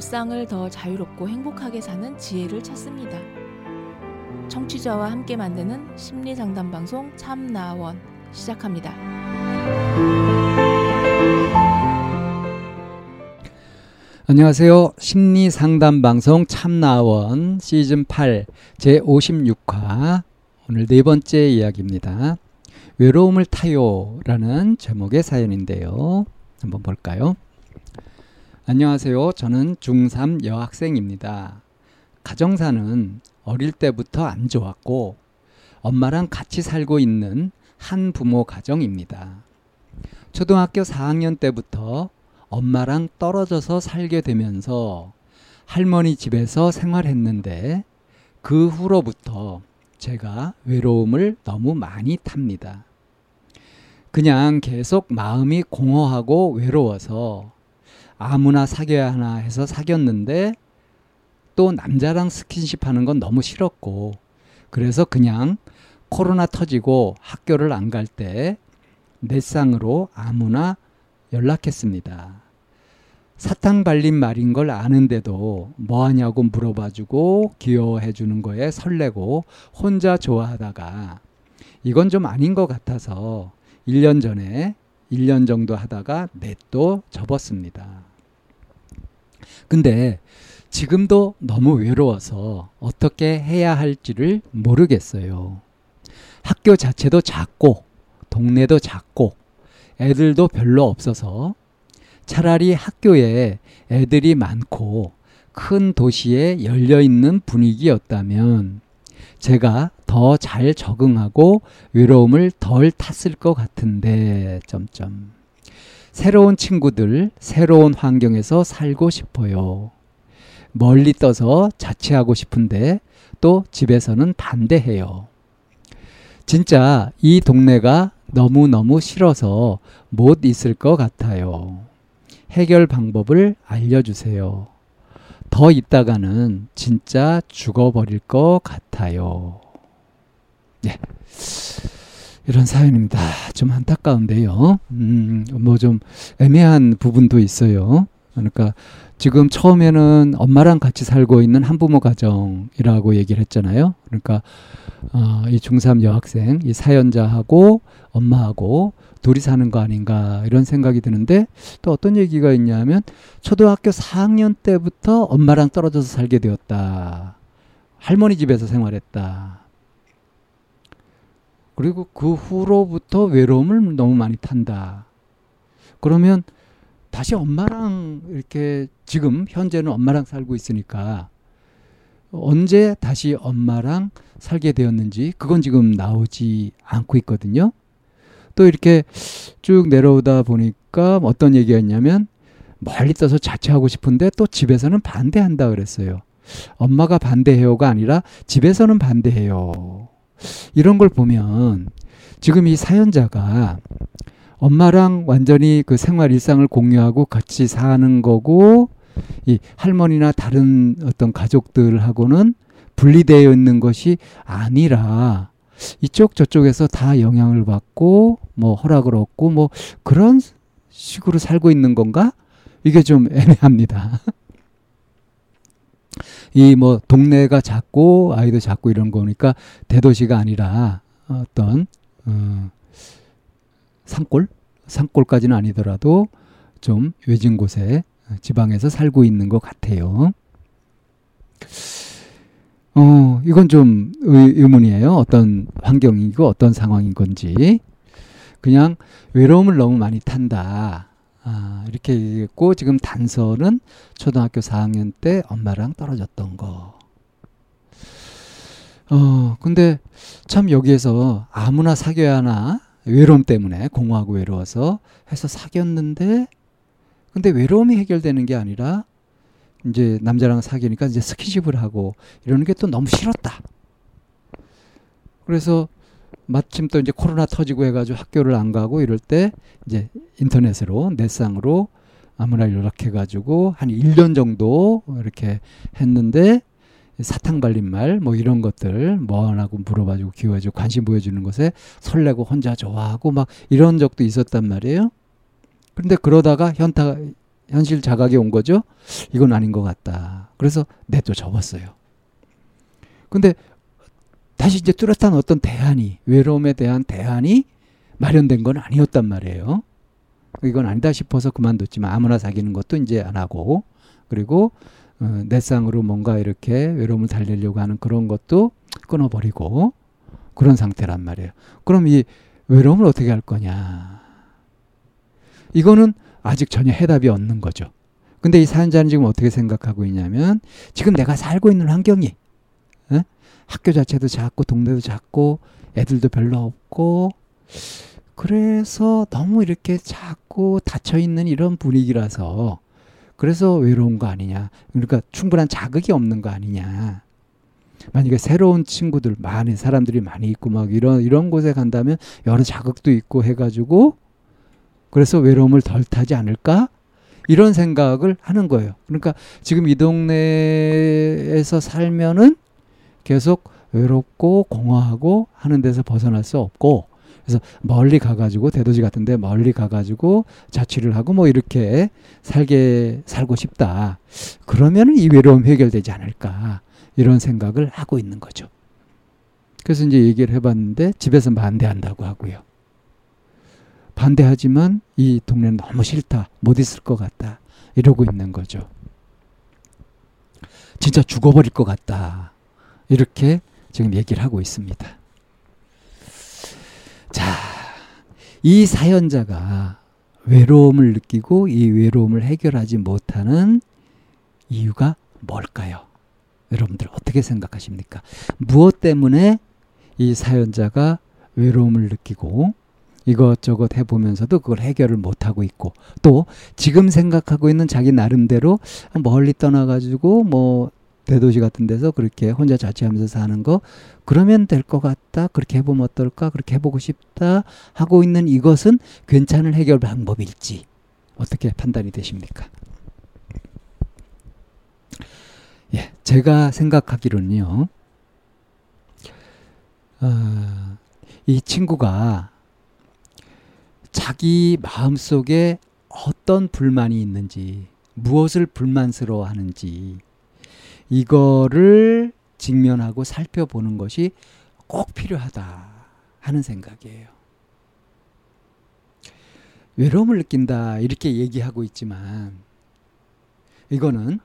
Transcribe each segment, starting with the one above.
일상을 더 자유롭고 행복하게 사는 지혜를 찾습니다. 청취자와 함께 만드는 심리 상담 방송 참나원 시작합니다. 안녕하세요. 심리 상담 방송 참나원 시즌 8 제 56화 오늘 네 번째 이야기입니다. 외로움을 타요라는 제목의 사연인데요. 한번 볼까요? 안녕하세요. 저는 중3 여학생입니다. 가정사는 어릴 때부터 안 좋았고 엄마랑 같이 살고 있는 한 부모 가정입니다. 초등학교 4학년 때부터 엄마랑 떨어져서 살게 되면서 할머니 집에서 생활했는데 그 후로부터 제가 외로움을 너무 많이 탑니다. 그냥 계속 마음이 공허하고 외로워서 아무나 사귀어야 하나 해서 사귀었는데 또 남자랑 스킨십 하는 건 너무 싫었고 그래서 그냥 코로나 터지고 학교를 안 갈때 넷상으로 아무나 연락했습니다. 사탕 발린 말인 걸 아는데도 뭐 하냐고 물어봐주고 귀여워해 주는 거에 설레고 혼자 좋아하다가 이건 좀 아닌 것 같아서 1년 전에 1년 정도 하다가 넷도 접었습니다. 근데 지금도 너무 외로워서 어떻게 해야 할지를 모르겠어요. 학교 자체도 작고, 동네도 작고, 애들도 별로 없어서 차라리 학교에 애들이 많고 큰 도시에 열려 있는 분위기였다면 제가 더 잘 적응하고 외로움을 덜 탔을 것 같은데 점점 새로운 친구들, 새로운 환경에서 살고 싶어요. 멀리 떠서 자취하고 싶은데 또 집에서는 반대해요. 진짜 이 동네가 너무너무 싫어서 못 있을 것 같아요. 해결 방법을 알려주세요. 더 있다가는 진짜 죽어버릴 것 같아요. 네. 이런 사연입니다. 좀 안타까운데요. 음, 뭐 좀 애매한 부분도 있어요. 그러니까 지금 처음에는 엄마랑 같이 살고 있는 한부모 가정이라고 얘기를 했잖아요. 그러니까 어, 이 중3 여학생, 이 사연자하고 엄마하고 둘이 사는 거 아닌가 이런 생각이 드는데 또 어떤 얘기가 있냐면 초등학교 4학년 때부터 엄마랑 떨어져서 살게 되었다. 할머니 집에서 생활했다. 그리고 그 후로부터 외로움을 너무 많이 탄다. 그러면 다시 엄마랑 이렇게 지금 현재는 엄마랑 살고 있으니까 언제 다시 엄마랑 살게 되었는지 그건 지금 나오지 않고 있거든요. 또 이렇게 쭉 내려오다 보니까 어떤 얘기가 있냐면 멀리 떠서 자취하고 싶은데 또 집에서는 반대한다 그랬어요. 엄마가 반대해요가 아니라 집에서는 반대해요. 이런 걸 보면 지금 이 사연자가 엄마랑 완전히 그 생활 일상을 공유하고 같이 사는 거고 이 할머니나 다른 어떤 가족들하고는 분리되어 있는 것이 아니라 이쪽 저쪽에서 다 영향을 받고 뭐 허락을 얻고 뭐 그런 식으로 살고 있는 건가? 이게 좀 애매합니다. 이 뭐 동네가 작고 아이도 작고 이런 거니까 대도시가 아니라 어떤 어 산골 산골까지는 아니더라도 좀 외진 곳에 지방에서 살고 있는 것 같아요. 어, 이건 좀 의, 문이에요 어떤 환경이고 어떤 상황인 건지. 그냥 외로움을 너무 많이 탄다. 아, 이렇게 얘기했고, 지금 단서는 초등학교 4학년 때 엄마랑 떨어졌던 거. 어, 근데 참 여기에서 아무나 사귀어야 하나? 외로움 때문에 공허하고 외로워서 해서 사귀었는데, 근데 외로움이 해결되는 게 아니라 이제 남자랑 사귀니까 이제 스킨십을 하고 이러는 게 또 너무 싫었다. 그래서 마침 또 이제 코로나 터지고 해가지고 학교를 안 가고 이럴 때 이제 인터넷으로 넷상으로 아무나 연락해가지고 한 1년 정도 이렇게 했는데 사탕 발린 말 뭐 이런 것들 뭐 하나고 물어봐주고 귀여워주고 관심 보여주는 것에 설레고 혼자 좋아하고 막 이런 적도 있었단 말이에요. 그런데 그러다가 현타 현실 자각이 온 거죠. 이건 아닌 것 같다. 그래서 내또 접었어요. 근데 다시 이제 뚜렷한 어떤 대안이 외로움에 대한 대안이 마련된 건 아니었단 말이에요. 이건 아니다 싶어서 그만뒀지만 아무나 사귀는 것도 이제 안 하고 그리고 어, 내상으로 뭔가 이렇게 외로움을 달래려고 하는 그런 것도 끊어버리고 그런 상태란 말이에요. 그럼 이 외로움을 어떻게 할 거냐? 이거는 아직 전혀 해답이 없는 거죠. 근데 이 사연자는 지금 어떻게 생각하고 있냐면 지금 내가 살고 있는 환경이 에? 학교 자체도 작고 동네도 작고 애들도 별로 없고 그래서 너무 이렇게 작고 닫혀 있는 이런 분위기라서 그래서 외로운 거 아니냐. 그러니까 충분한 자극이 없는 거 아니냐. 만약에 새로운 친구들 많은 사람들이 많이 있고 막 이런 이런 곳에 간다면 여러 자극도 있고 해가지고 그래서 외로움을 덜 타지 않을까 이런 생각을 하는 거예요. 그러니까 지금 이 동네에서 살면은 계속 외롭고 공허하고 하는 데서 벗어날 수 없고 그래서 멀리 가가지고 대도시 같은데 멀리 가가지고 자취를 하고 뭐 이렇게 살게 살고 싶다. 그러면은 이 외로움 해결되지 않을까 이런 생각을 하고 있는 거죠. 그래서 이제 얘기를 해봤는데 집에서 반대한다고 하고요. 반대하지만 이 동네는 너무 싫다. 못 있을 것 같다. 이러고 있는 거죠. 진짜 죽어버릴 것 같다. 이렇게 지금 얘기를 하고 있습니다. 자, 이 사연자가 외로움을 느끼고 이 외로움을 해결하지 못하는 이유가 뭘까요? 여러분들 어떻게 생각하십니까? 무엇 때문에 이 사연자가 외로움을 느끼고 이것저것 해보면서도 그걸 해결을 못하고 있고 또 지금 생각하고 있는 자기 나름대로 멀리 떠나가지고 뭐 대도시 같은 데서 그렇게 혼자 자취하면서 사는 거 그러면 될 것 같다 그렇게 해보면 어떨까 그렇게 해보고 싶다 하고 있는 이것은 괜찮은 해결 방법일지 어떻게 판단이 되십니까? 예, 제가 생각하기로는요. 어, 이 친구가 자기 마음 속에 어떤 불만이 있는지, 무엇을 불만스러워 하는지, 이거를 직면하고 살펴보는 것이 꼭 필요하다 하는 생각이에요. 외로움을 느낀다 이렇게 얘기하고 있지만 이거는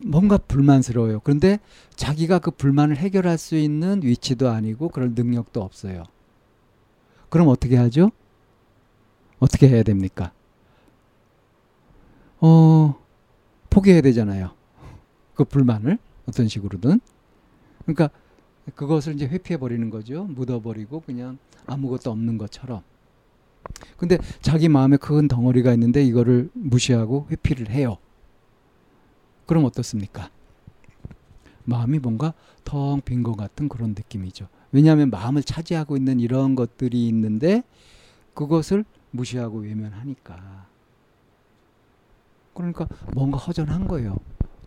뭔가 불만스러워요. 그런데 자기가 그 불만을 해결할 수 있는 위치도 아니고 그럴 능력도 없어요. 그럼 어떻게 하죠? 어떻게 해야 됩니까? 어, 포기해야 되잖아요. 그 불만을 어떤 식으로든. 그러니까 그것을 이제 회피해 버리는 거죠. 묻어 버리고 그냥 아무것도 없는 것처럼. 근데 자기 마음에 큰 덩어리가 있는데 이거를 무시하고 회피를 해요. 그럼 어떻습니까? 마음이 뭔가 텅 빈 것 같은 그런 느낌이죠. 왜냐하면 마음을 차지하고 있는 이런 것들이 있는데 그것을 무시하고 외면하니까. 그러니까 뭔가 허전한 거예요.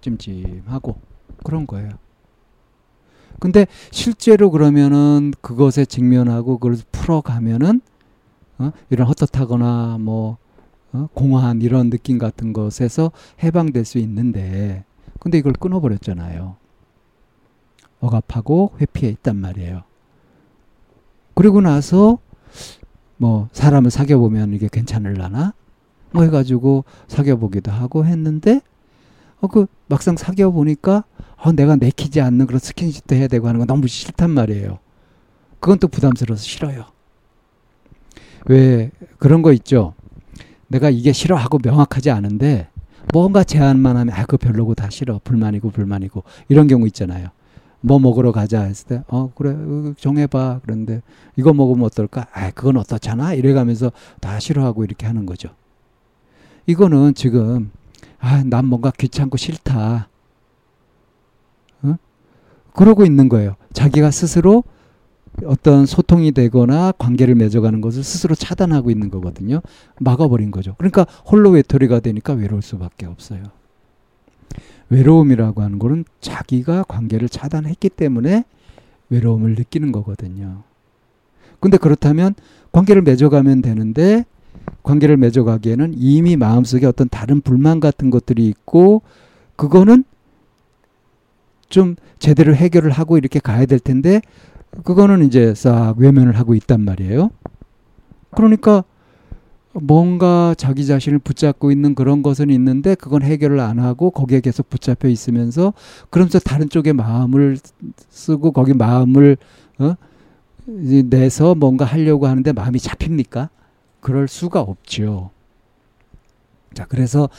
찜찜하고 그런 거예요. 근데 실제로 그러면은 그것에 직면하고 그걸 풀어가면은 어? 이런 헛헛하거나 뭐 어? 공허한 이런 느낌 같은 것에서 해방될 수 있는데 근데 이걸 끊어버렸잖아요. 억압하고 회피해 있단 말이에요. 그리고 나서 뭐 사람을 사귀어 보면 이게 괜찮을라나 뭐 해가지고 사귀어 보기도 하고 했는데 어 그 막상 사귀어 보니까 어 내가 내키지 않는 그런 스킨십도 해야 되고 하는 거 너무 싫단 말이에요. 그건 또 부담스러워서 싫어요. 왜 그런 거 있죠. 내가 이게 싫어하고 명확하지 않은데 뭔가 제안만 하면 아 그거 별로고 다 싫어 불만이고 불만이고 이런 경우 있잖아요. 뭐 먹으러 가자 했을 때, 어, 그래, 정해봐. 그런데, 이거 먹으면 어떨까? 아, 그건 어떻잖아? 이래가면서 다 싫어하고 이렇게 하는 거죠. 이거는 지금, 아, 난 뭔가 귀찮고 싫다. 어? 그러고 있는 거예요. 자기가 스스로 어떤 소통이 되거나 관계를 맺어가는 것을 스스로 차단하고 있는 거거든요. 막아버린 거죠. 그러니까 홀로 외톨이가 되니까 외로울 수밖에 없어요. 외로움이라고 하는 거는 자기가 관계를 차단했기 때문에 외로움을 느끼는 거거든요. 근데 그렇다면 관계를 맺어가면 되는데 관계를 맺어가기에는 이미 마음속에 어떤 다른 불만 같은 것들이 있고 그거는 좀 제대로 해결을 하고 이렇게 가야 될 텐데 그거는 이제 싹 외면을 하고 있단 말이에요. 그러니까 뭔가 자기 자신을 붙잡고 있는 그런 것은 있는데 그건 해결을 안 하고 거기에 계속 붙잡혀 있으면서 그러면서 다른 쪽에 마음을 쓰고 거기 마음을 어? 내서 뭔가 하려고 하는데 마음이 잡힙니까? 그럴 수가 없죠. 자, 그래서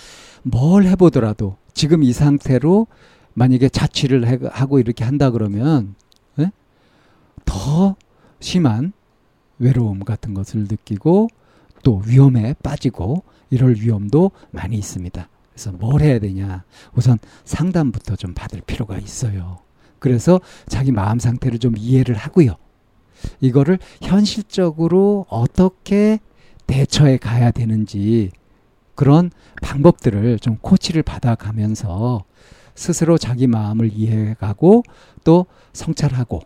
뭘 해보더라도 지금 이 상태로 만약에 자취를 하고 이렇게 한다 그러면 예? 더 심한 외로움 같은 것을 느끼고 또 위험에 빠지고 이럴 위험도 많이 있습니다. 그래서 뭘 해야 되냐? 우선 상담부터 좀 받을 필요가 있어요. 그래서 자기 마음 상태를 좀 이해를 하고요. 이거를 현실적으로 어떻게 대처해 가야 되는지 그런 방법들을 좀 코치를 받아가면서 스스로 자기 마음을 이해해가고 또 성찰하고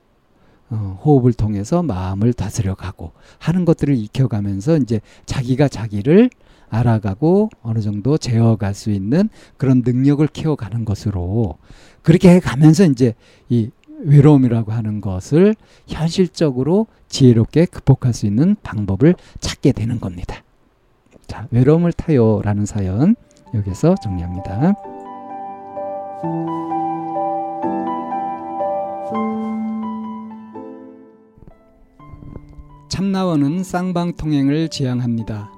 어, 호흡을 통해서 마음을 다스려가고 하는 것들을 익혀가면서 이제 자기가 자기를 알아가고 어느 정도 재어갈 수 있는 그런 능력을 키워가는 것으로 그렇게 해가면서 이제 이 외로움이라고 하는 것을 현실적으로 지혜롭게 극복할 수 있는 방법을 찾게 되는 겁니다. 자, 외로움을 타요라는 사연 여기서 정리합니다. 참나원은 쌍방통행을 지향합니다.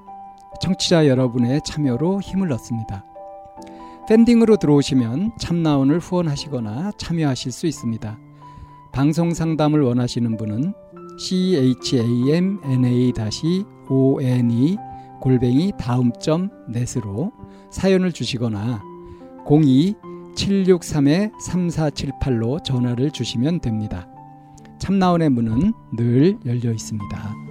청취자 여러분의 참여로 힘을 얻습니다. 팬딩으로 들어오시면 참나원을 후원하시거나 참여하실 수 있습니다. 방송 상담을 원하시는 분은 chamna-one 골뱅이 다음점 넷으로 사연을 주시거나 02-763-3478로 전화를 주시면 됩니다. 참나원의 문은 늘 열려 있습니다.